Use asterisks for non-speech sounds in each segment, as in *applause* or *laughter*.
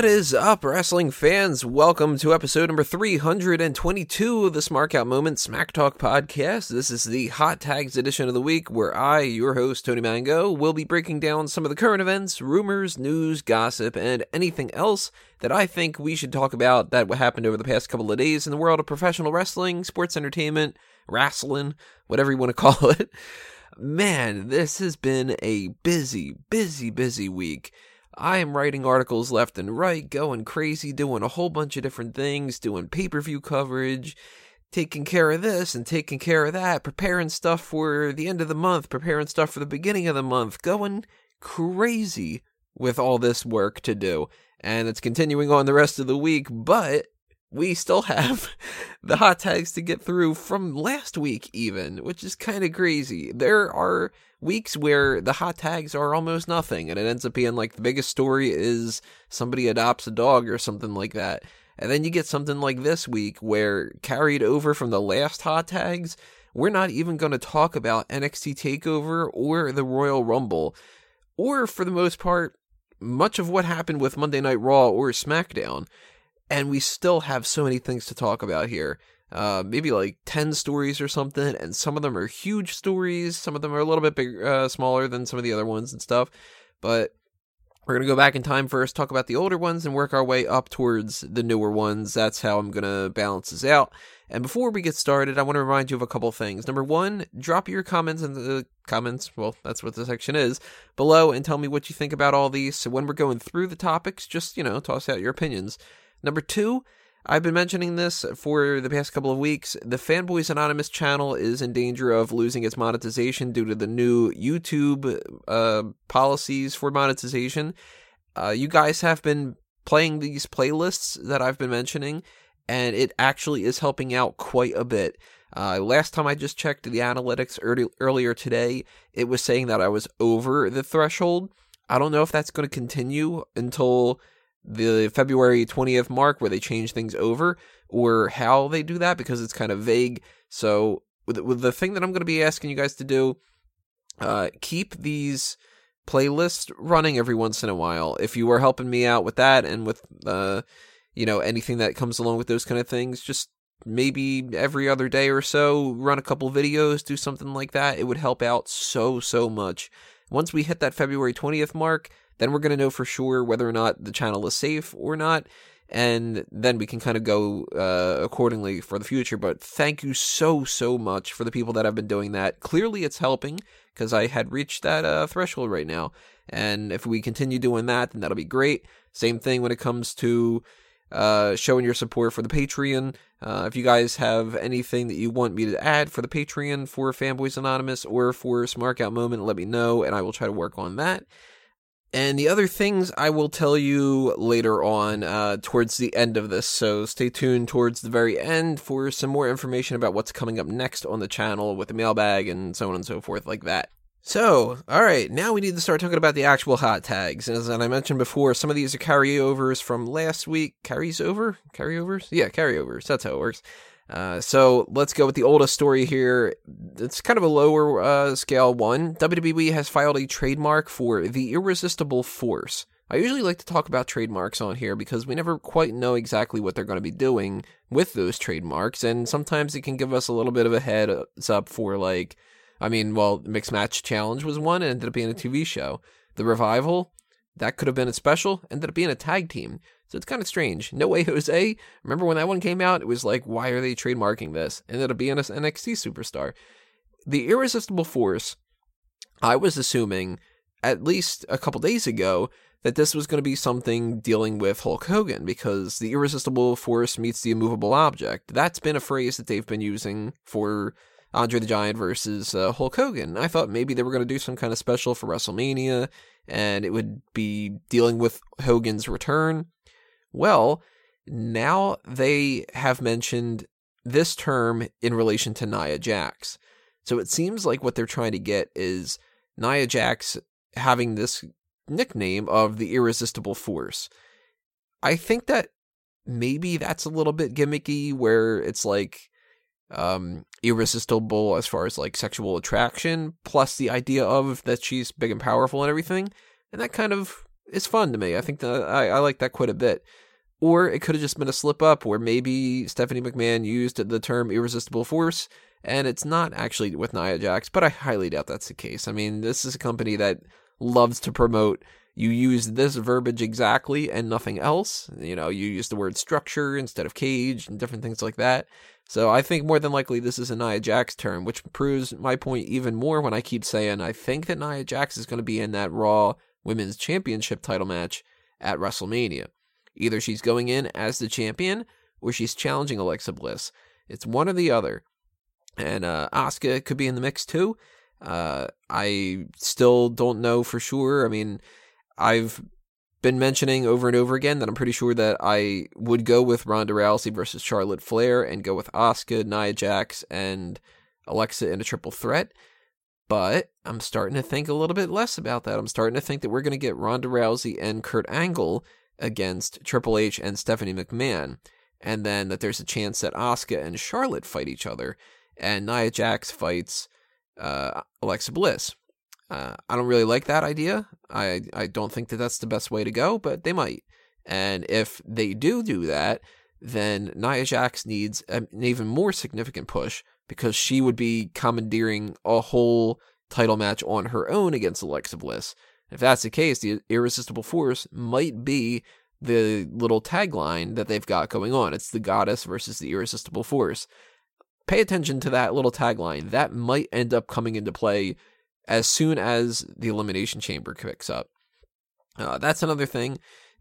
What is up, wrestling fans? Welcome to episode number 322 of the Smark Out Moment Smack Talk podcast. This is the Hot Tags edition of the week where I, your host, Tony Mango, will be breaking down some of the current events, rumors, news, gossip, and anything else that I think we should talk about that happened over the past couple of days in the world of professional wrestling, sports entertainment, wrestling, whatever you want to *laughs* call it. Man, this has been a busy, busy, busy week. I am writing articles left and right, going crazy, doing a whole bunch of different things, doing pay per view coverage, taking care of this and taking care of that, preparing stuff for the end of the month, preparing stuff for the beginning of the month, going crazy with all this work to do. And it's continuing on the rest of the week, but we still have *laughs* the hot tags to get through from last week, even, which is kind of crazy. There are weeks where the hot tags are almost nothing, and it ends up being like the biggest story is somebody adopts a dog or something like that. And then you get something like this week where carried over from the last hot tags, we're not even going to talk about NXT TakeOver or the Royal Rumble, or for the most part, much of what happened with Monday Night Raw or SmackDown. And we still have so many things to talk about here uh, maybe like 10 stories or something, and some of them are huge stories, some of them are a little bit big, uh, smaller than some of the other ones and stuff. But we're going to go back in time first, talk about the older ones, and work our way up towards the newer ones. That's how I'm going to balance this out. And before we get started, I want to remind you of a couple things. Number one, drop your comments in the comments. Well, that's what the section is below, and tell me what you think about all these. So when we're going through the topics, just, you know, toss out your opinions. Number two, I've been mentioning this for the past couple of weeks. The Fanboys Anonymous channel is in danger of losing its monetization due to the new YouTube uh, policies for monetization. Uh, you guys have been playing these playlists that I've been mentioning, and it actually is helping out quite a bit. Uh, last time I just checked the analytics early, earlier today, it was saying that I was over the threshold. I don't know if that's going to continue until the February 20th mark where they change things over or how they do that because it's kind of vague. So, with, with the thing that I'm going to be asking you guys to do, uh, keep these playlists running every once in a while. If you are helping me out with that and with, uh, you know, anything that comes along with those kind of things, just maybe every other day or so, run a couple videos, do something like that. It would help out so, so much. Once we hit that February 20th mark, then we're going to know for sure whether or not the channel is safe or not. And then we can kind of go uh, accordingly for the future. But thank you so, so much for the people that have been doing that. Clearly, it's helping because I had reached that uh, threshold right now. And if we continue doing that, then that'll be great. Same thing when it comes to uh, showing your support for the Patreon. Uh, if you guys have anything that you want me to add for the Patreon for Fanboys Anonymous or for Smark Out Moment, let me know and I will try to work on that. And the other things I will tell you later on uh, towards the end of this. So stay tuned towards the very end for some more information about what's coming up next on the channel with the mailbag and so on and so forth, like that. So, all right, now we need to start talking about the actual hot tags. As I mentioned before, some of these are carryovers from last week. Carries over? Carryovers? Yeah, carryovers. That's how it works. Uh, so let's go with the oldest story here. It's kind of a lower uh, scale one. WWE has filed a trademark for the Irresistible Force. I usually like to talk about trademarks on here because we never quite know exactly what they're going to be doing with those trademarks, and sometimes it can give us a little bit of a heads up for like, I mean, well, Mixed Match Challenge was one, and ended up being a TV show. The Revival, that could have been a special, ended up being a tag team. So it's kind of strange. No Way *laughs* Jose, remember when that one came out? It was like, why are they trademarking this? Ended up being an NXT superstar. The Irresistible Force, I was assuming at least a couple days ago that this was going to be something dealing with Hulk Hogan because the irresistible force meets the immovable object. That's been a phrase that they've been using for Andre the Giant versus uh, Hulk Hogan. I thought maybe they were going to do some kind of special for WrestleMania and it would be dealing with Hogan's return. Well, now they have mentioned this term in relation to Nia Jax. So it seems like what they're trying to get is Nia Jax having this nickname of the irresistible force. I think that maybe that's a little bit gimmicky where it's like um irresistible as far as like sexual attraction plus the idea of that she's big and powerful and everything and that kind of is fun to me. I think that I, I like that quite a bit. Or it could have just been a slip up where maybe Stephanie McMahon used the term irresistible force and it's not actually with Nia Jax, but I highly doubt that's the case. I mean, this is a company that loves to promote you use this verbiage exactly and nothing else. You know, you use the word structure instead of cage and different things like that. So I think more than likely this is a Nia Jax term, which proves my point even more when I keep saying I think that Nia Jax is going to be in that Raw Women's Championship title match at WrestleMania. Either she's going in as the champion or she's challenging Alexa Bliss. It's one or the other. And uh, Asuka could be in the mix too. Uh, I still don't know for sure. I mean, I've been mentioning over and over again that I'm pretty sure that I would go with Ronda Rousey versus Charlotte Flair and go with Asuka, Nia Jax, and Alexa in a triple threat. But I'm starting to think a little bit less about that. I'm starting to think that we're going to get Ronda Rousey and Kurt Angle against Triple H and Stephanie McMahon, and then that there's a chance that Asuka and Charlotte fight each other, and Nia Jax fights uh, Alexa Bliss. Uh, I don't really like that idea. I I don't think that that's the best way to go, but they might. And if they do do that, then Nia Jax needs an even more significant push because she would be commandeering a whole title match on her own against Alexa Bliss. If that's the case, the irresistible force might be the little tagline that they've got going on. It's the goddess versus the irresistible force. Pay attention to that little tagline. That might end up coming into play as soon as the elimination chamber picks up. Uh, that's another thing.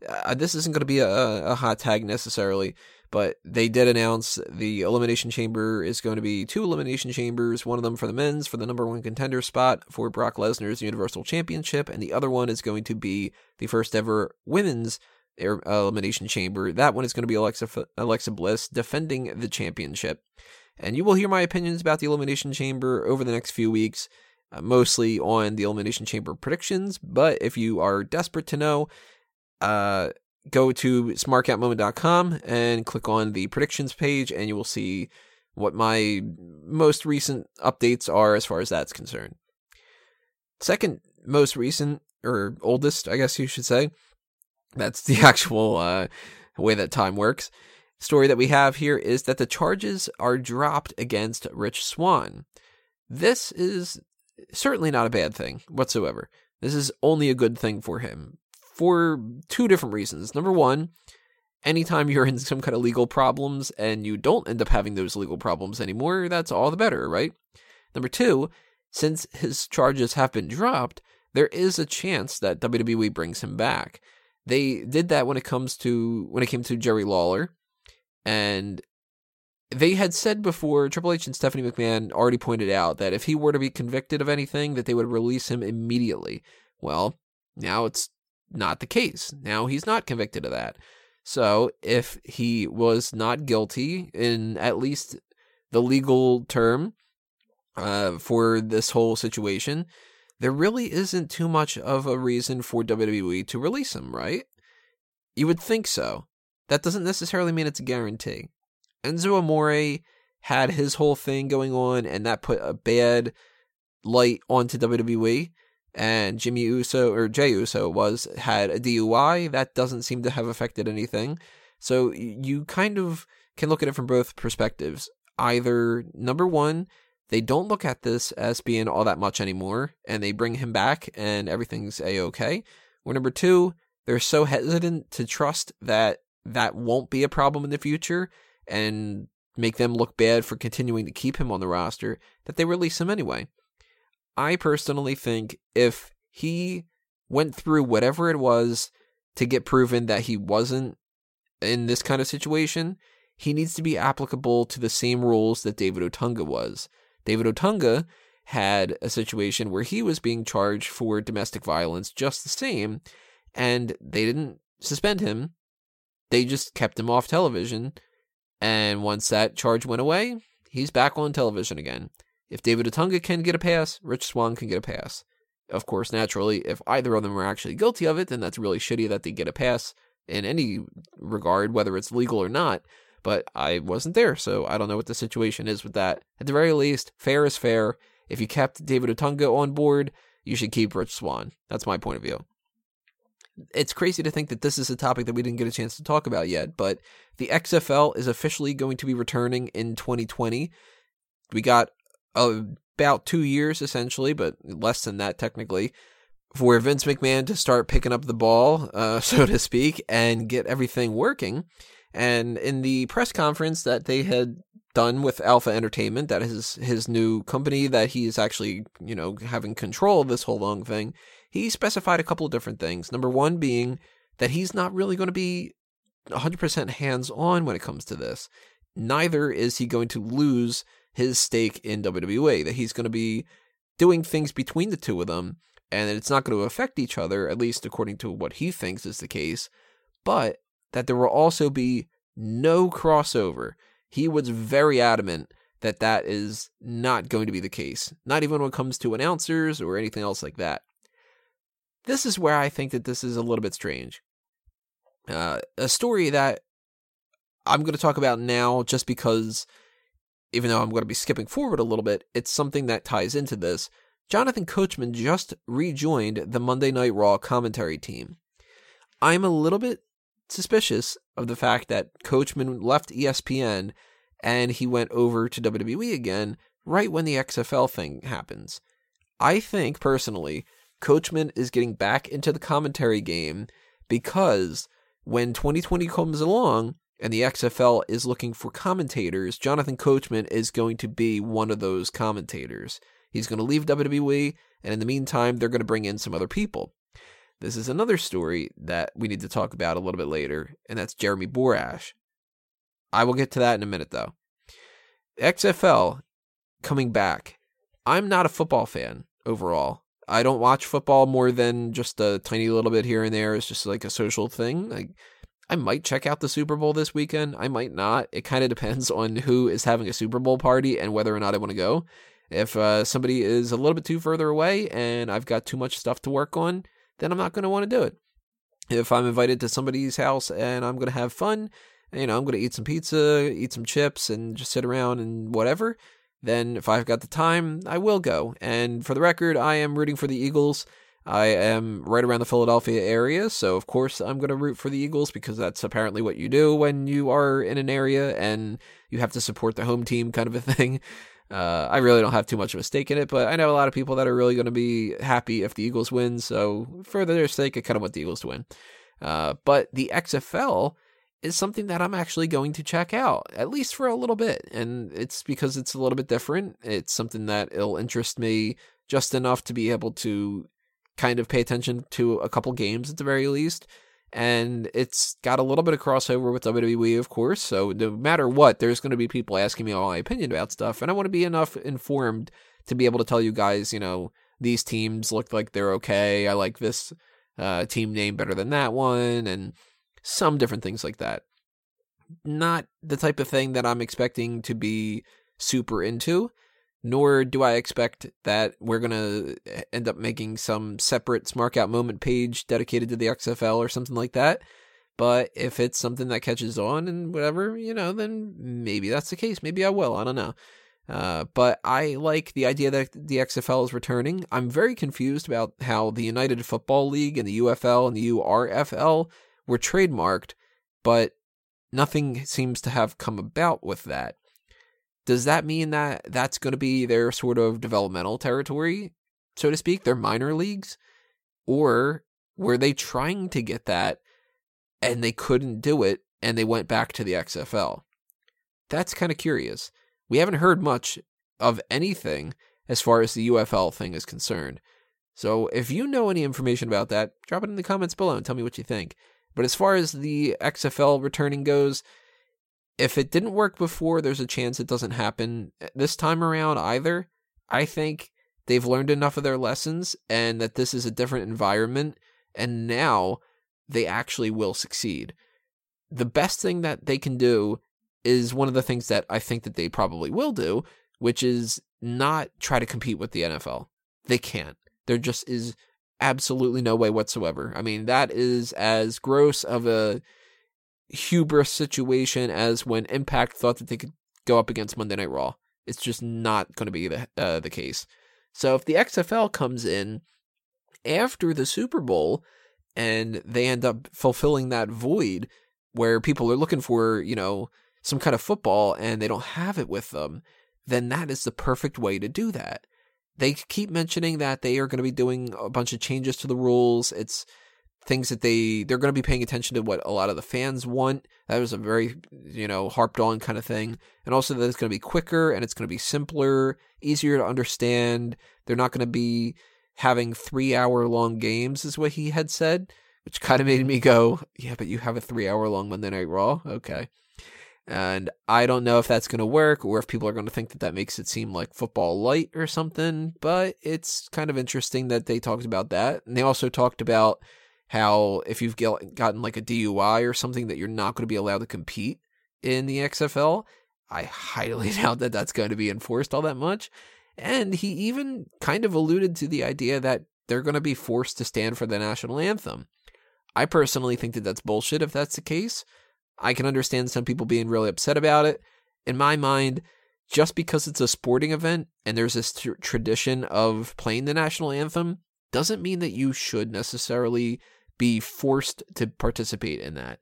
Uh, this isn't going to be a, a, hot tag necessarily, but they did announce the elimination chamber is going to be two elimination chambers. One of them for the men's for the number one contender spot for Brock Lesnar's Universal Championship, and the other one is going to be the first ever women's elimination chamber. That one is going to be Alexa Alexa Bliss defending the championship. And you will hear my opinions about the elimination chamber over the next few weeks uh, mostly on the Elimination Chamber predictions. But if you are desperate to know, uh, go to smarkoutmoment.com and click on the predictions page, and you will see what my most recent updates are as far as that's concerned. Second most recent, or oldest, I guess you should say, that's the *laughs* actual uh, way that time works. Story that we have here is that the charges are dropped against Rich Swann. This is certainly not a bad thing whatsoever. This is only a good thing for him for two different reasons. Number one, anytime you're in some kind of legal problems and you don't end up having those legal problems anymore, that's all the better, right? Number two, since his charges have been dropped, there is a chance that WWE brings him back. They did that when it comes to when it came to Jerry Lawler, and they had said before Triple H and Stephanie McMahon already pointed out that if he were to be convicted of anything that they would release him immediately. Well, now it's not the case. Now he's not convicted of that. So, if he was not guilty in at least the legal term uh, for this whole situation, there really isn't too much of a reason for WWE to release him, right? You would think so. That doesn't necessarily mean it's a guarantee. Enzo Amore had his whole thing going on, and that put a bad light onto WWE. And Jimmy Uso or Jey Uso was had a DUI that doesn't seem to have affected anything. So you kind of can look at it from both perspectives. Either number one, they don't look at this as being all that much anymore, and they bring him back, and everything's a okay. Or number two, they're so hesitant to trust that that won't be a problem in the future and make them look bad for continuing to keep him on the roster that they release him anyway. I personally think if he went through whatever it was to get proven that he wasn't in this kind of situation, he needs to be applicable to the same rules that David Otunga was. David Otunga had a situation where he was being charged for domestic violence just the same, and they didn't suspend him. They just kept him off television and once that charge went away, he's back on television again. If David Otunga can get a pass, Rich Swann can get a pass. Of course, naturally, if either of them are actually guilty of it, then that's really shitty that they get a pass in any regard, whether it's legal or not. But I wasn't there, so I don't know what the situation is with that. At the very least, fair is fair. If you kept David Otunga on board, you should keep Rich Swann. That's my point of view. it's crazy to think that this is a topic that we didn't get a chance to talk about yet, but the XFL is officially going to be returning in 2020. We got about two years essentially, but less than that technically, for Vince McMahon to start picking up the ball, uh, *laughs* so to speak, and get everything working. And in the press conference that they had done with Alpha Entertainment, that is his new company that he is actually, you know, having control of this whole long thing, he specified a couple of different things. Number one being that he's not really going to be 100% hands on when it comes to this. Neither is he going to lose his stake in WWE, that he's going to be doing things between the two of them and it's not going to affect each other, at least according to what he thinks is the case, but that there will also be no crossover. He was very adamant that that is not going to be the case, not even when it comes to announcers or anything else like that. This is where I think that this is a little bit strange. Uh, a story that I'm going to talk about now just because, even though I'm going to be skipping forward a little bit, it's something that ties into this. Jonathan Coachman just rejoined the Monday Night Raw commentary team. I'm a little bit suspicious of the fact that Coachman left ESPN and he went over to WWE again right when the XFL thing happens. I think personally, Coachman is getting back into the commentary game because when 2020 comes along and the XFL is looking for commentators, Jonathan Coachman is going to be one of those commentators. He's going to leave WWE, and in the meantime, they're going to bring in some other people. This is another story that we need to talk about a little bit later, and that's Jeremy Borash. I will get to that in a minute, though. XFL coming back. I'm not a football fan overall. I don't watch football more than just a tiny little bit here and there. It's just like a social thing. Like I might check out the Super Bowl this weekend. I might not. It kind of depends *laughs* on who is having a Super Bowl party and whether or not I want to go. If uh, somebody is a little bit too further away and I've got too much stuff to work on, then I'm not going to want to do it. If I'm invited to somebody's house and I'm going to have fun, you know, I'm going to eat some pizza, eat some chips, and just sit around and whatever, then if I've got the time, I will go. And for the record, I am rooting for the Eagles. I am right around the Philadelphia area, so of course I'm going to root for the Eagles because that's apparently what you do when you are in an area and you have to support the home team, kind of a *laughs* thing. Uh, I really don't have too much of a stake in it, but I know a lot of people that are really going to be happy if the Eagles win. So for their sake, I kind of want the Eagles to win. Uh, but the XFL is something that I'm actually going to check out, at least for a little bit. And it's because it's a little bit different. It's something that it'll interest me just enough to be able to kind of pay attention to a couple games at the very least and it's got a little bit of crossover with WWE, of course. So no matter what, there's going to be people asking me all my opinion about stuff, and I want to be enough informed to be able to tell you guys, you know, these teams look like they're okay. I like this uh, team name better than that one, and some different things like that. Not the type of thing that I'm expecting to be super into nor do I expect that we're going to end up making some separate Smark Out moment page dedicated to the XFL or something like that. But if it's something that catches on and whatever, you know, then maybe that's the case. Maybe I will. I don't know. Uh, but I like the idea that the XFL is returning. I'm very confused about how the United Football League and the UFL and the URFL were trademarked, but nothing seems to have come about with that does that mean that that's going to be their sort of developmental territory, so to speak, their minor leagues? Or were they trying to get that and they couldn't do it and they went back to the XFL? That's kind of curious. We haven't heard much of anything as far as the UFL thing is concerned. So if you know any information about that, drop it in the comments below and tell me what you think. But as far as the XFL returning goes, if it didn't work before, there's a chance it doesn't happen eh, this time around either. I think they've learned enough of their lessons and that this is a different environment, and now they actually will succeed. The best thing that they can do is one of the things that I think that they probably will do, which is not try to compete with the NFL. They can't. There just is absolutely no way whatsoever. I mean, that is as gross of a hubris situation as when Impact thought that they could go up against Monday Night Raw. It's just not going to be the uh, the case. So if the XFL comes in after the Super Bowl and they end up fulfilling that void where people are looking for, you know, some kind of football and they don't have it with them, then that is the perfect way to do that. They keep mentioning that they are going to be doing a bunch of changes to the rules. It's things that they they're going to be paying attention to what a lot of the fans want. That was a very you know harped on kind of thing, and also that it's going to be quicker and it's going to be simpler, easier to understand. They're not going to be having three hour long games, is what he had said, which kind of made me go, yeah, but you have a three hour long Monday Night Raw, okay. And I don't know if that's going to work or if people are going to think that that makes it seem like football light or something, but it's kind of interesting that they talked about that. And they also talked about how if you've gotten like a DUI or something that you're not going to be allowed to compete in the XFL. I highly *laughs* doubt that that's going to be enforced all that much. And he even kind of alluded to the idea that they're going to be forced to stand for the national anthem. I personally think that that's bullshit if that's the case. I can understand some people being really upset about it. In my mind, just because it's a sporting event and there's this tr- tradition of playing the national anthem doesn't mean that you should necessarily be forced to participate in that.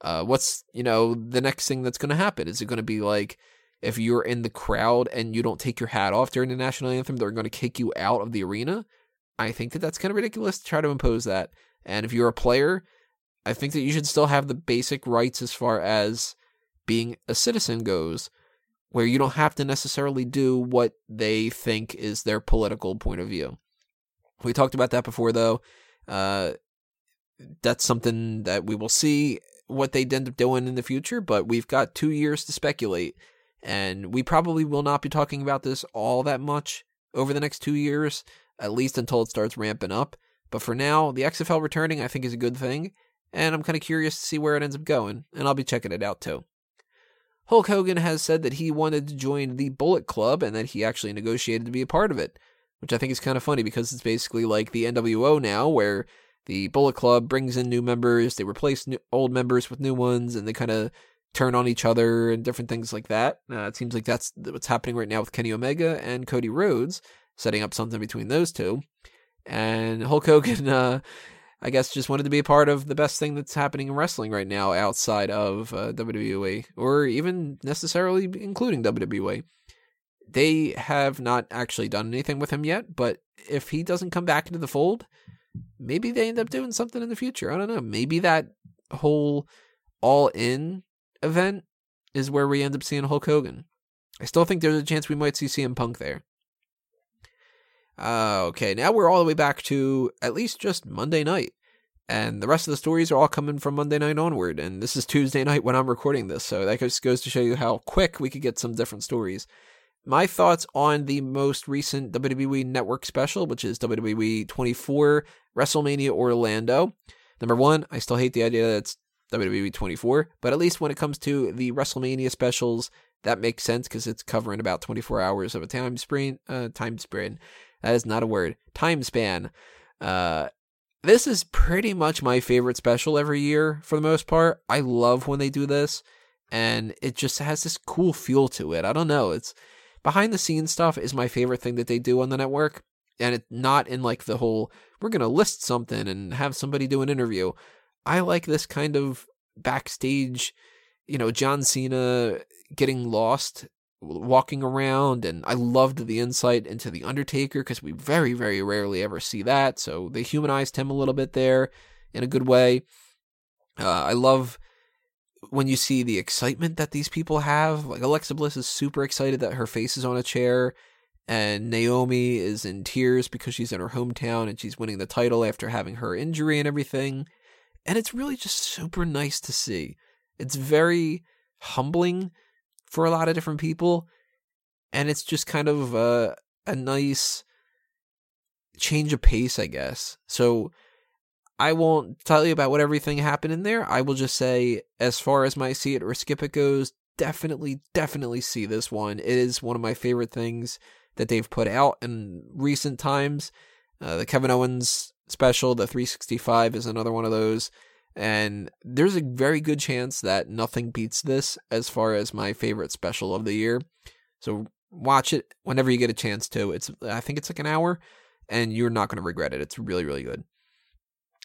Uh, what's you know the next thing that's going to happen? Is it going to be like if you're in the crowd and you don't take your hat off during the national anthem, they're going to kick you out of the arena? I think that that's kind of ridiculous to try to impose that. And if you're a player, I think that you should still have the basic rights as far as being a citizen goes, where you don't have to necessarily do what they think is their political point of view. We talked about that before, though. Uh, that's something that we will see what they end up doing in the future, but we've got two years to speculate. And we probably will not be talking about this all that much over the next two years, at least until it starts ramping up. But for now, the XFL returning, I think, is a good thing. And I'm kind of curious to see where it ends up going. And I'll be checking it out too. Hulk Hogan has said that he wanted to join the Bullet Club and that he actually negotiated to be a part of it, which I think is kind of funny because it's basically like the NWO now, where the Bullet Club brings in new members, they replace new, old members with new ones, and they kind of turn on each other and different things like that. Uh, it seems like that's what's happening right now with Kenny Omega and Cody Rhodes, setting up something between those two. And Hulk Hogan, *laughs* uh, I guess, just wanted to be a part of the best thing that's happening in wrestling right now outside of uh, WWE, or even necessarily including WWE. They have not actually done anything with him yet, but if he doesn't come back into the fold, maybe they end up doing something in the future. I don't know. Maybe that whole all in event is where we end up seeing Hulk Hogan. I still think there's a chance we might see CM Punk there. Uh, okay, now we're all the way back to at least just Monday night. And the rest of the stories are all coming from Monday night onward. And this is Tuesday night when I'm recording this. So that just goes to show you how quick we could get some different stories my thoughts on the most recent WWE Network special, which is WWE 24 WrestleMania Orlando. Number one, I still hate the idea that it's WWE 24, but at least when it comes to the WrestleMania specials, that makes sense because it's covering about 24 hours of a time span. Uh, time span. That is not a word. Time span. Uh, this is pretty much my favorite special every year for the most part. I love when they do this, and it just has this cool feel to it. I don't know. It's behind the scenes stuff is my favorite thing that they do on the network. And it's not in like the whole, we're going to list something and have somebody do an interview. I like this kind of backstage, you know, John Cena getting lost, walking around. And I loved the insight into The Undertaker because we very, very rarely ever see that. So they humanized him a little bit there in a good way. Uh, I love when you see the excitement that these people have, like Alexa Bliss is super excited that her face is on a chair, and Naomi is in tears because she's in her hometown and she's winning the title after having her injury and everything. And it's really just super nice to see. It's very humbling for a lot of different people, and it's just kind of a, a nice change of pace, I guess. So I won't tell you about what everything happened in there. I will just say, as far as my see it or skip it goes, definitely, definitely see this one. It is one of my favorite things that they've put out in recent times. Uh, the Kevin Owens special, the 365, is another one of those. And there's a very good chance that nothing beats this as far as my favorite special of the year. So watch it whenever you get a chance to. It's I think it's like an hour, and you're not going to regret it. It's really, really good.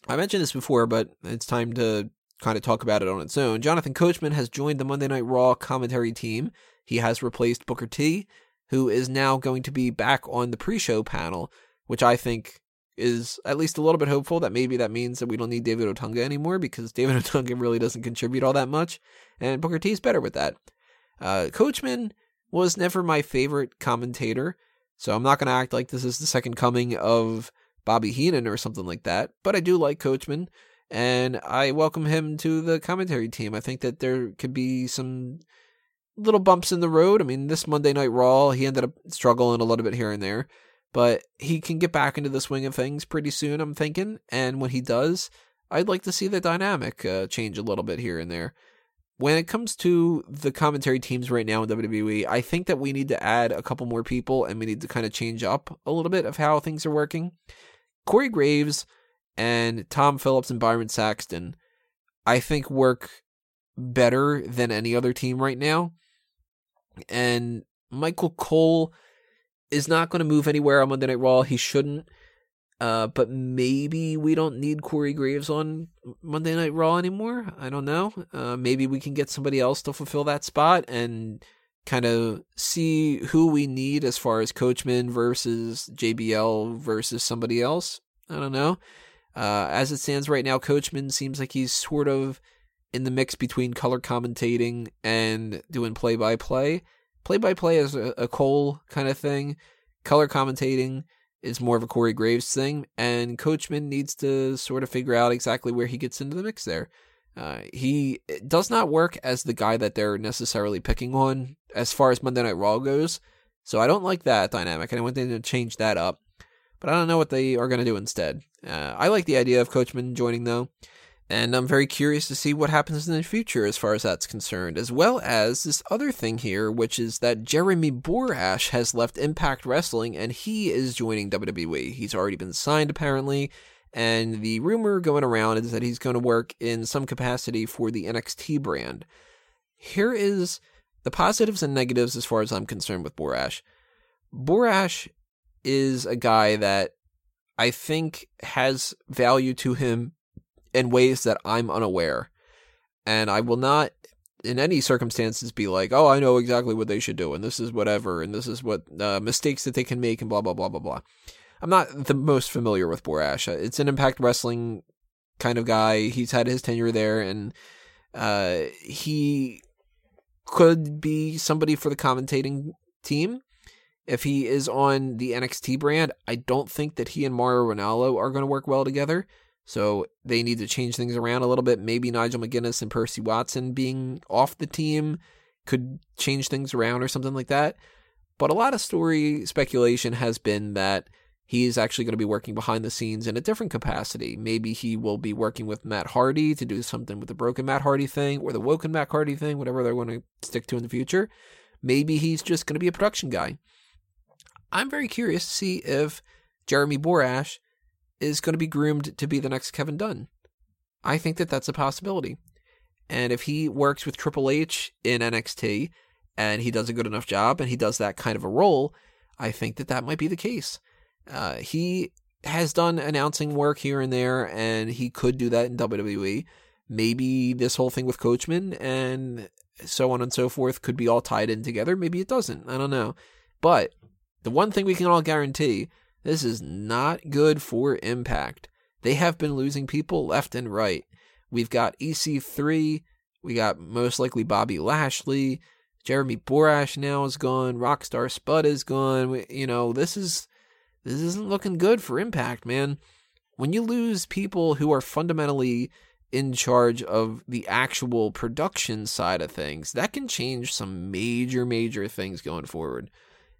I mentioned this before, but it's time to kind of talk about it on its own. Jonathan Coachman has joined the Monday Night Raw commentary team. He has replaced Booker T, who is now going to be back on the pre-show panel, which I think is at least a little bit hopeful that maybe that means that we don't need David Otunga anymore because David *laughs* Otunga really doesn't contribute all that much, and Booker T is better with that. Uh, Coachman was never my favorite commentator, so I'm not going to act like this is the second coming of Bobby Heenan or something like that, but I do like Coachman, and I welcome him to the commentary team. I think that there could be some little bumps in the road. I mean, this Monday Night Raw, he ended up struggling a little bit here and there, but he can get back into the swing of things pretty soon, I'm thinking. And when he does, I'd like to see the dynamic uh, change a little bit here and there. When it comes to the commentary teams right now in WWE, I think that we need to add a couple more people and we need to kind of change up a little bit of how things are working. Corey Graves and Tom Phillips and Byron Saxton, I think work better than any other team right now. And Michael Cole is not going to move anywhere on Monday Night Raw. He shouldn't. Uh, but maybe we don't need Corey Graves on Monday Night Raw anymore. I don't know. Uh, maybe we can get somebody else to fulfill that spot and kind of see who we need as far as Coachman versus JBL versus somebody else. I don't know. Uh, as it stands right now, Coachman seems like he's sort of in the mix between color commentating and doing play by play. Play by play is a, a Cole kind of thing. Color commentating is more of a Corey Graves thing, and Coachman needs to sort of figure out exactly where he gets into the mix there. Uh, he does not work as the guy that they're necessarily picking on as far as Monday Night Raw goes. So I don't like that dynamic, and I want them to change that up. But I don't know what they are going to do instead. Uh, I like the idea of Coachman joining, though. And I'm very curious to see what happens in the future as far as that's concerned, as well as this other thing here, which is that Jeremy Borash has left Impact Wrestling and he is joining WWE. He's already been signed, apparently, and the rumor going around is that he's going to work in some capacity for the NXT brand. Here is the positives and negatives as far as I'm concerned with Borash. Borash is a guy that I think has value to him in ways that I'm unaware. And I will not, in any circumstances, be like, oh, I know exactly what they should do, and this is whatever, and this is what uh, mistakes that they can make, and blah, blah, blah, blah, blah. I'm not the most familiar with Borash. It's an Impact Wrestling kind of guy. He's had his tenure there, and uh, he could be somebody for the commentating team. If he is on the NXT brand, I don't think that he and Mario Ranallo are going to work well together. So they need to change things around a little bit. Maybe Nigel McGuinness and Percy Watson being off the team could change things around or something like that. But a lot of story speculation has been that he's actually going to be working behind the scenes in a different capacity. Maybe he will be working with Matt Hardy to do something with the broken Matt Hardy thing or the woken Matt Hardy thing, whatever they're going to stick to in the future. Maybe he's just going to be a production guy. I'm very curious to see if Jeremy Borash is going to be groomed to be the next Kevin Dunn. I think that that's a possibility. And if he works with Triple H in NXT and he does a good enough job and he does that kind of a role, I think that that might be the case. Uh, he has done announcing work here and there, and he could do that in WWE. Maybe this whole thing with Coachman and so on and so forth could be all tied in together. Maybe it doesn't. I don't know. But the one thing we can all guarantee this is not good for Impact. They have been losing people left and right. We've got EC3, we got most likely Bobby Lashley, Jeremy Borash now is gone, Rockstar Spud is gone. We, you know, this is this isn't looking good for Impact, man. When you lose people who are fundamentally in charge of the actual production side of things, that can change some major, major things going forward.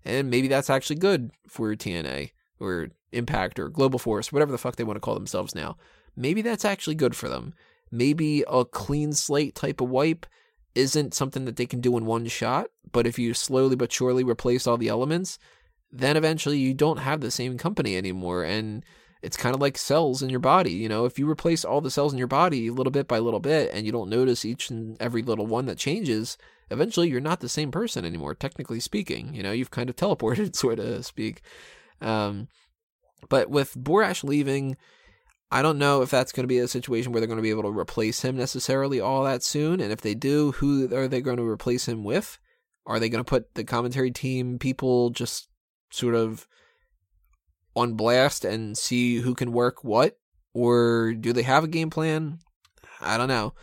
And maybe that's actually good for TNA or Impact or Global Force, whatever the fuck they want to call themselves now. Maybe that's actually good for them. Maybe a clean slate type of wipe isn't something that they can do in one shot, but if you slowly but surely replace all the elements, then eventually you don't have the same company anymore. And it's kind of like cells in your body. You know, if you replace all the cells in your body little bit by little bit and you don't notice each and every little one that changes, eventually you're not the same person anymore, technically speaking. You know, you've kind of *laughs* teleported, so to speak. Um, but with Borash leaving, I don't know if that's going to be a situation where they're going to be able to replace him necessarily all that soon. And if they do, who are they going to replace him with? Are they going to put the commentary team people just sort of on blast and see who can work what? Or do they have a game plan? I don't know.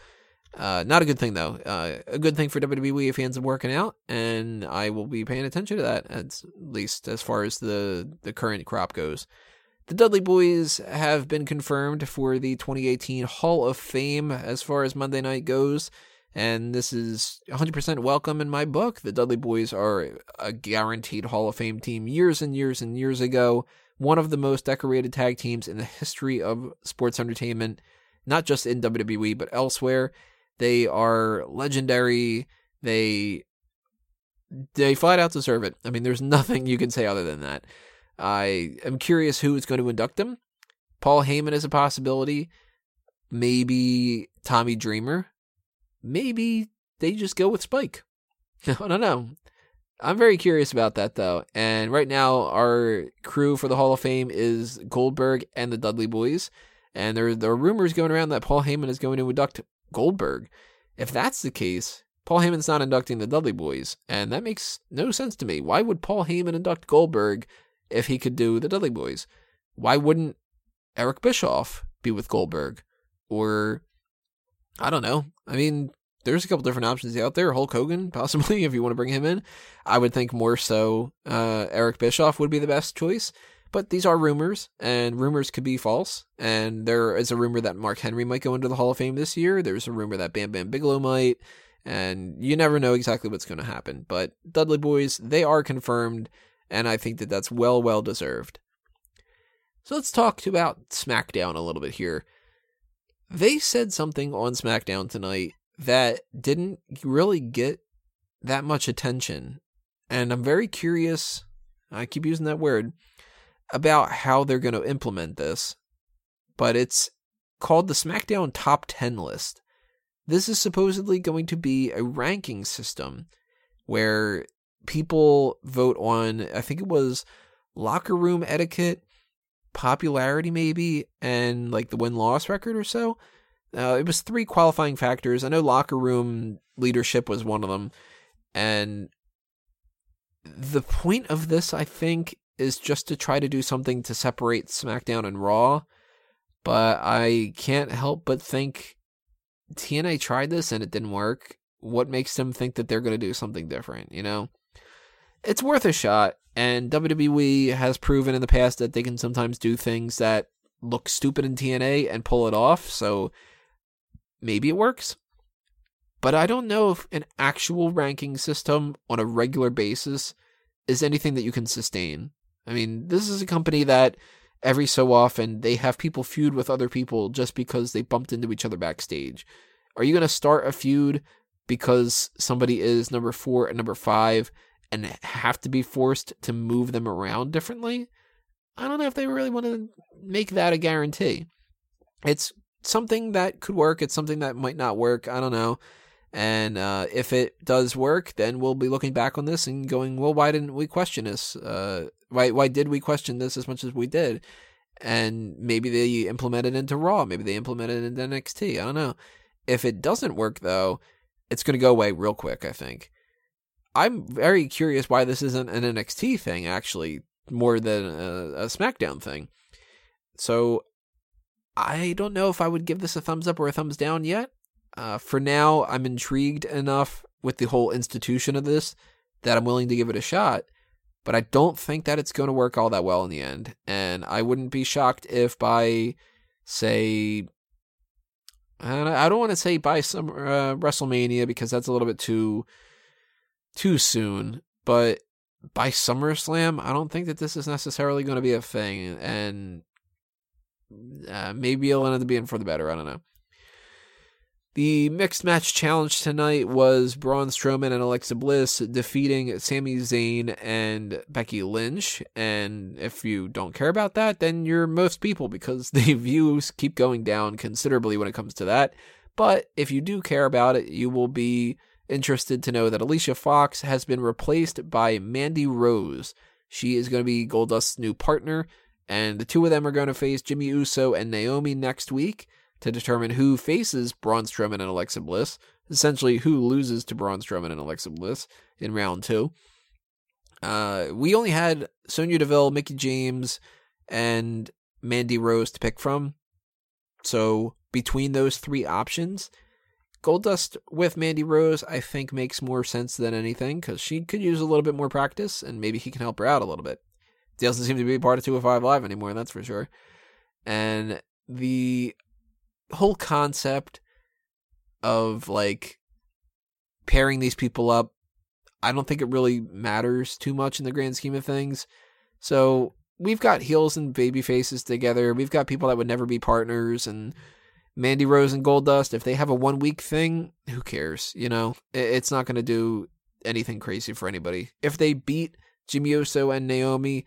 Uh, not a good thing though. Uh, a good thing for WWE fans of working out, and I will be paying attention to that at least as far as the the current crop goes. The Dudley Boys have been confirmed for the 2018 Hall of Fame as far as Monday night goes, and this is 100% welcome in my book. The Dudley Boys are a guaranteed Hall of Fame team years and years and years ago, one of the most decorated tag teams in the history of sports entertainment, not just in WWE but elsewhere. They are legendary. They they flat out deserve it. I mean, there's nothing you can say other than that. I am curious who is going to induct them. Paul Heyman is a possibility. Maybe Tommy Dreamer. Maybe they just go with Spike. *laughs* I don't know. I'm very curious about that though. And right now, our crew for the Hall of Fame is Goldberg and the Dudley Boys. And there, there are rumors going around that Paul Heyman is going to induct Goldberg. If that's the case, Paul Heyman's not inducting the Dudley Boys. And that makes no sense to me. Why would Paul Heyman induct Goldberg if he could do the Dudley Boys. Why wouldn't Eric Bischoff be with Goldberg? Or, I don't know. I mean, there's a couple different options out there. Hulk Hogan, *laughs* possibly, if you want to bring him in. I would think more so uh, Eric Bischoff would be the best choice. But these are rumors, and rumors could be false. And there is a rumor that Mark Henry might go into the Hall of Fame this year. There's a rumor that Bam Bam Bigelow might. And you never know exactly what's going to happen. But Dudley Boys, they are confirmed and I think that that's well, well deserved. So let's talk about SmackDown a little bit here. They said something on SmackDown tonight that didn't really get that much attention. And I'm very curious, I keep using that word, about how they're going to implement this. But it's called the SmackDown Top 10 list. This is supposedly going to be a ranking system where people vote on, I think it was locker room etiquette, popularity maybe, and like the win loss record or so. Uh, it was three qualifying factors. I know locker room leadership was one of them. And the point of this, I think, is just to try to do something to separate SmackDown and Raw. But I can't help but think TNA tried this and it didn't work. What makes them think that they're going to do something different, you know? it's worth a shot. And WWE has proven in the past that they can sometimes do things that look stupid in TNA and pull it off. So maybe it works. But I don't know if an actual ranking system on a regular basis is anything that you can sustain. I mean, this is a company that every so often they have people feud with other people just because they bumped into each other backstage. Are you going to start a feud because somebody is number four and number five and have to be forced to move them around differently, I don't know if they really want to make that a guarantee. It's something that could work. It's something that might not work. I don't know. And uh, if it does work, then we'll be looking back on this and going, well, why didn't we question this? Uh, why why did we question this as much as we did? And maybe they implemented it into Raw. Maybe they implemented it into NXT. I don't know. If it doesn't work, though, it's going to go away real quick, I think. I'm very curious why this isn't an NXT thing, actually, more than a, a SmackDown thing. So I don't know if I would give this a thumbs up or a thumbs down yet. Uh, for now, I'm intrigued enough with the whole institution of this that I'm willing to give it a shot. But I don't think that it's going to work all that well in the end. And I wouldn't be shocked if by, say, I don't want to say by some uh, WrestleMania because that's a little bit too too soon, but by SummerSlam, I don't think that this is necessarily going to be a thing, and uh, maybe it'll end up being for the better. I don't know. The mixed match challenge tonight was Braun Strowman and Alexa Bliss defeating Sami Zayn and Becky Lynch. And if you don't care about that, then you're most people because *laughs* the views keep going down considerably when it comes to that. But if you do care about it, you will be interested to know that Alicia Fox has been replaced by Mandy Rose. She is going to be Goldust's new partner, And the two of them are going to face Jimmy Uso and Naomi next week to determine who faces Braun Strowman and Alexa Bliss. Essentially, who loses to Braun Strowman and Alexa Bliss in round two. Uh, we only had Sonya Deville, Mickie James, and Mandy Rose to pick from. So between those three options, Goldust with Mandy Rose, I think makes more sense than anything because she could use a little bit more practice and maybe he can help her out a little bit. He doesn't seem to be part of 205 Live anymore, that's for sure. And the whole concept of like pairing these people up, I don't think it really matters too much in the grand scheme of things. So we've got heels and baby faces together. We've got people that would never be partners and Mandy Rose and Goldust. If they have a one week thing, who cares? You know, it's not going to do anything crazy for anybody. If they beat Jimmy Uso and Naomi,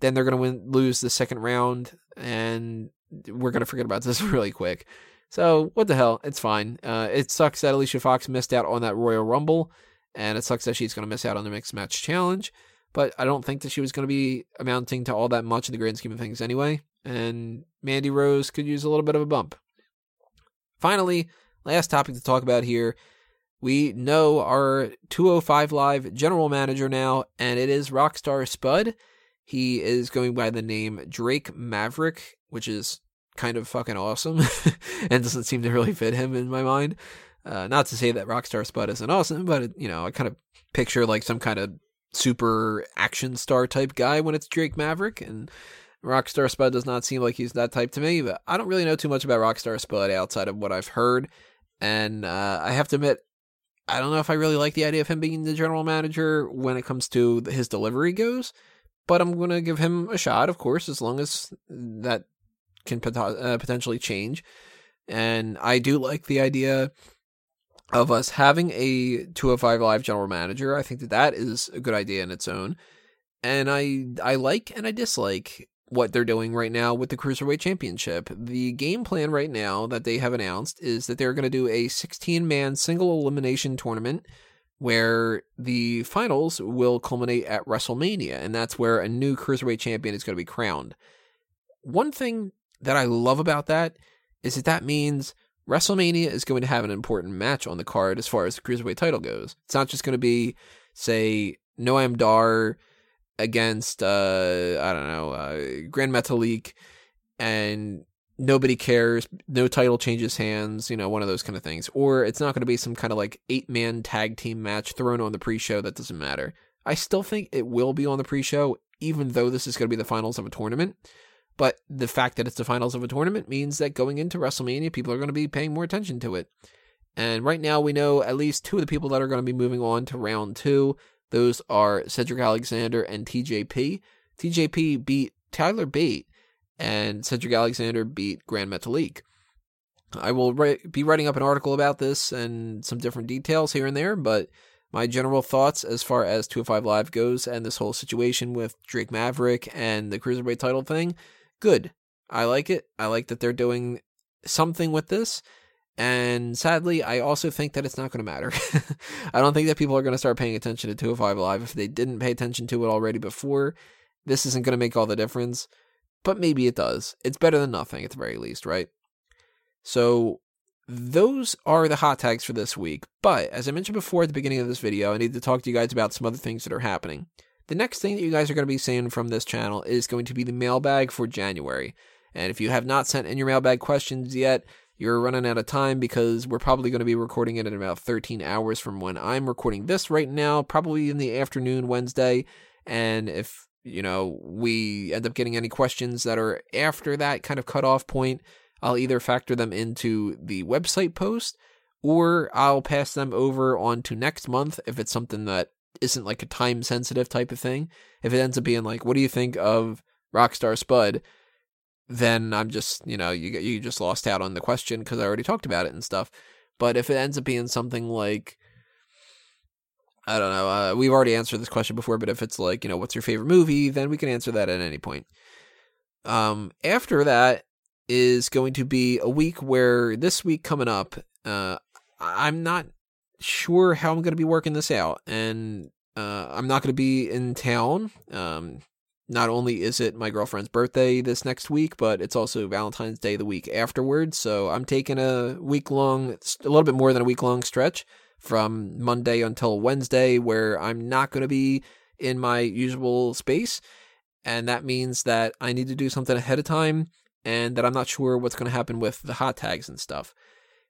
then they're going to win, lose the second round, and we're to forget about this *laughs* really quick. So what the hell? It's fine. Uh, it sucks that Alicia Fox missed out on that Royal Rumble, and it sucks that she's to miss out on the mixed match challenge. But I don't think that she was to be amounting to all that much in the grand scheme of things anyway. And Mandy Rose could use a little bit of a bump. Finally, last topic to talk about here. We know our 205 Live general manager now, and it is Rockstar Spud. He is going by the name Drake Maverick, which is kind of fucking awesome *laughs* and doesn't seem to really fit him in my mind. Uh, not to say that Rockstar Spud isn't awesome, but it, you know, I kind of picture like some kind of super action star type guy when it's Drake Maverick, and Rockstar Spud does not seem like he's that type to me, but I don't really know too much about Rockstar Spud outside of what I've heard. And uh, I have to admit, I don't know if I really like the idea of him being the general manager when it comes to his delivery goes, but I'm to give him a shot, of course, as long as that can pot- uh, potentially change. And I do like the idea of us having a 205 Live general manager. I think that that is a good idea in its own. And I I like and I dislike what they're doing right now with the Cruiserweight Championship. The game plan right now that they have announced is that they're going to do a 16 man single elimination tournament where the finals will culminate at WrestleMania, and that's where a new Cruiserweight Champion is going to be crowned. One thing that I love about that is that that means WrestleMania is going to have an important match on the card as far as the Cruiserweight title goes. It's not just going to be, say, Noam Dar against uh I don't know uh, Gran Metalik, and nobody cares. No title changes hands. You know, one of those kind of things. Or it's not going to be some kind of like eight man tag team match thrown on the pre-show that doesn't matter. I still think it will be on the pre-show, even though this is going to be the finals of a tournament. But the fact that it's the finals of a tournament means that going into WrestleMania, people are going to be paying more attention to it. And right now, we know at least two of the people that are going to be moving on to round two. Those are Cedric Alexander and TJP. TJP beat Tyler Bate, and Cedric Alexander beat Gran Metalik. I will be writing up an article about this and some different details here and there, but my general thoughts as far as 205 Live goes and this whole situation with Drake Maverick and the Cruiserweight title thing, good. I like it. I like that they're doing something with this. And sadly, I also think that it's not going to matter. *laughs* I don't think that people are going to start paying attention to 205 Live if they didn't pay attention to it already before. This isn't going to make all the difference, but maybe it does. It's better than nothing at the very least, right? So, those are the hot tags for this week. But as I mentioned before at the beginning of this video, I need to talk to you guys about some other things that are happening. The next thing that you guys are going to be seeing from this channel is going to be the mailbag for January. And if you have not sent in your mailbag questions yet, you're running out of time because we're probably going to be recording it in about 13 hours from when I'm recording this right now, probably in the afternoon Wednesday. And if, you know, we end up getting any questions that are after that kind of cutoff point, I'll either factor them into the website post or I'll pass them over on to next month if it's something that isn't like a time sensitive type of thing. If it ends up being like, what do you think of Rockstar Spud? then I'm just, you know, you you just lost out on the question because I already talked about it and stuff. But if it ends up being something like, I don't know, uh, we've already answered this question before, but if it's like, you know, what's your favorite movie, then we can answer that at any point. Um, after that is going to be a week where this week coming up, uh, I'm not sure how I'm going to be working this out, and uh, I'm not going to be in town. Um, not only is it my girlfriend's birthday this next week, but it's also Valentine's Day the week afterwards. So I'm taking a week long, a little bit more than a week long stretch from Monday until Wednesday where I'm not going to be in my usual space. And that means that I need to do something ahead of time and that I'm not sure what's going to happen with the hot tags and stuff.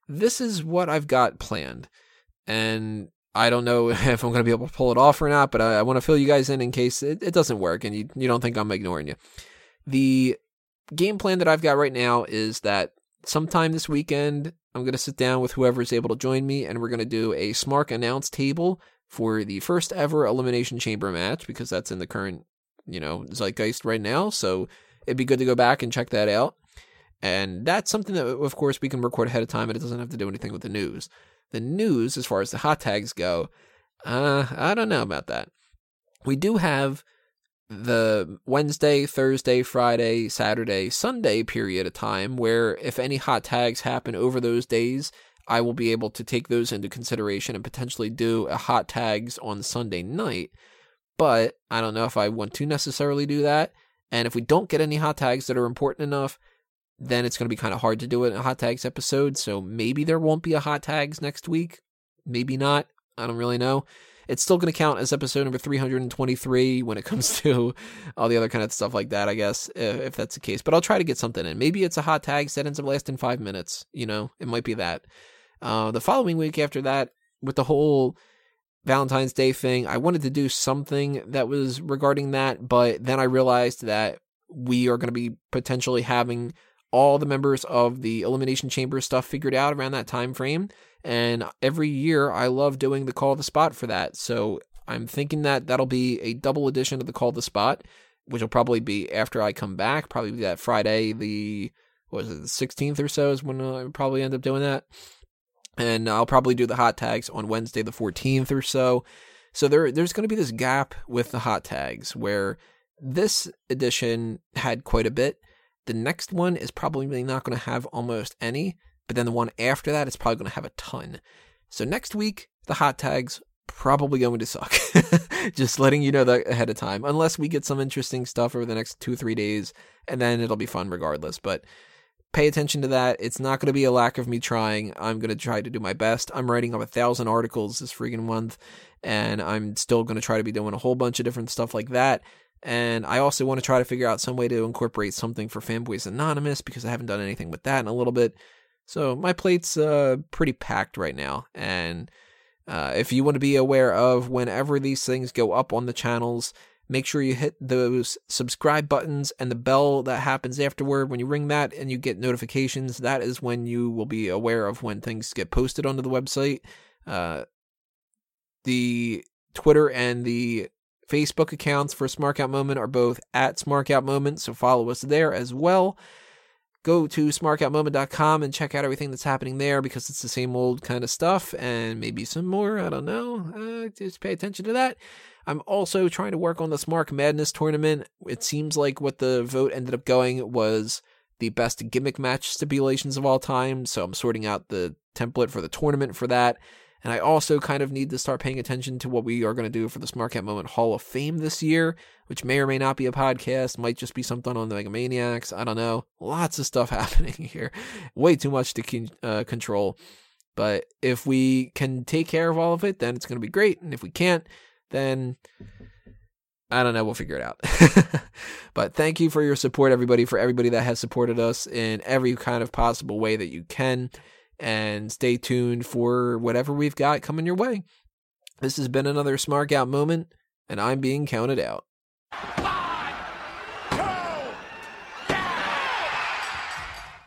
This is what I've got planned. And I don't know *laughs* if I'm going to be able to pull it off or not, but I, I want to fill you guys in in case it, it doesn't work and you, you don't think I'm ignoring you. The game plan that I've got right now is that sometime this weekend, I'm going to sit down with whoever is able to join me and we're going to do a Smark announce table for the first ever Elimination Chamber match because that's in the current, you know, zeitgeist right now. So it'd be good to go back and check that out. And that's something that, of course, we can record ahead of time and it doesn't have to do anything with the news. The news, as far as the hot tags go, uh, I don't know about that. We do have the Wednesday, Thursday, Friday, Saturday, Sunday period of time where if any hot tags happen over those days, I will be able to take those into consideration and potentially do a hot tags on Sunday night. But I don't know if I want to necessarily do that. And if we don't get any hot tags that are important enough, then it's going to be kind of hard to do it in a hot tags episode. So maybe there won't be a hot tags next week. Maybe not. I don't really know. It's still going to count as episode number 323 when it comes *laughs* to all the other kind of stuff like that, I guess, if, that's the case. But I'll try to get something in. Maybe it's a hot tags that ends up lasting five minutes. You know, it might be that. Uh, the following week after that, with the whole Valentine's Day thing, I wanted to do something that was regarding that, but then I realized that we are going to be potentially having all the members of the elimination chamber stuff figured out around that time frame. And every year i love doing the call the spot for that. So i'm thinking that that'll be a double edition of the call the spot which will probably be after i come back probably that friday the what was it the 16th or so is when i probably end up doing that. And i'll probably do the hot tags on wednesday the 14th or so. So there there's going to be this gap with the hot tags where this edition had quite a bit the next one is probably not going to have almost any, but then the one after that is probably going to have a ton. So next week, the hot tags probably going to suck. *laughs* Just letting you know that ahead of time, unless we get some interesting stuff over the next two, three days, and then it'll be fun regardless. But pay attention to that. It's not going to be a lack of me trying. I'm going to try to do my best. I'm writing up a thousand articles this freaking month, and I'm still going to try to be doing a whole bunch of different stuff like that. And I also want to try to figure out some way to incorporate something for Fanboys Anonymous because I haven't done anything with that in a little bit. So my plate's uh, pretty packed right now. And uh, if you want to be aware of whenever these things go up on the channels, make sure you hit those subscribe buttons and the bell that happens afterward. When you ring that and you get notifications, that is when you will be aware of when things get posted onto the website. Uh, the Twitter and the Facebook accounts for Smarkout Moment are both at Smarkout Moment, so follow us there as well. Go to smarkoutmoment.com and check out everything that's happening there because it's the same old kind of stuff and maybe some more. I don't know. Uh, just pay attention to that. I'm also trying to work on the Smark Madness tournament. It seems like what the vote ended up going was the best gimmick match stipulations of all time. So I'm sorting out the template for the tournament for that. And I also kind of need to start paying attention to what we are going to do for the Smark Out Moment Hall of Fame this year, which may or may not be a podcast, might just be something on the Megamaniacs. I don't know. Lots of stuff *laughs* happening here. Way too much to uh, control. But if we can take care of all of it, then it's going to be great. And if we can't, then I don't know. We'll figure it out. *laughs* but thank you for your support, everybody, for everybody that has supported us in every kind of possible way that you can and stay tuned for whatever we've got coming your way. This has been another Smark Out moment, and I'm being counted out.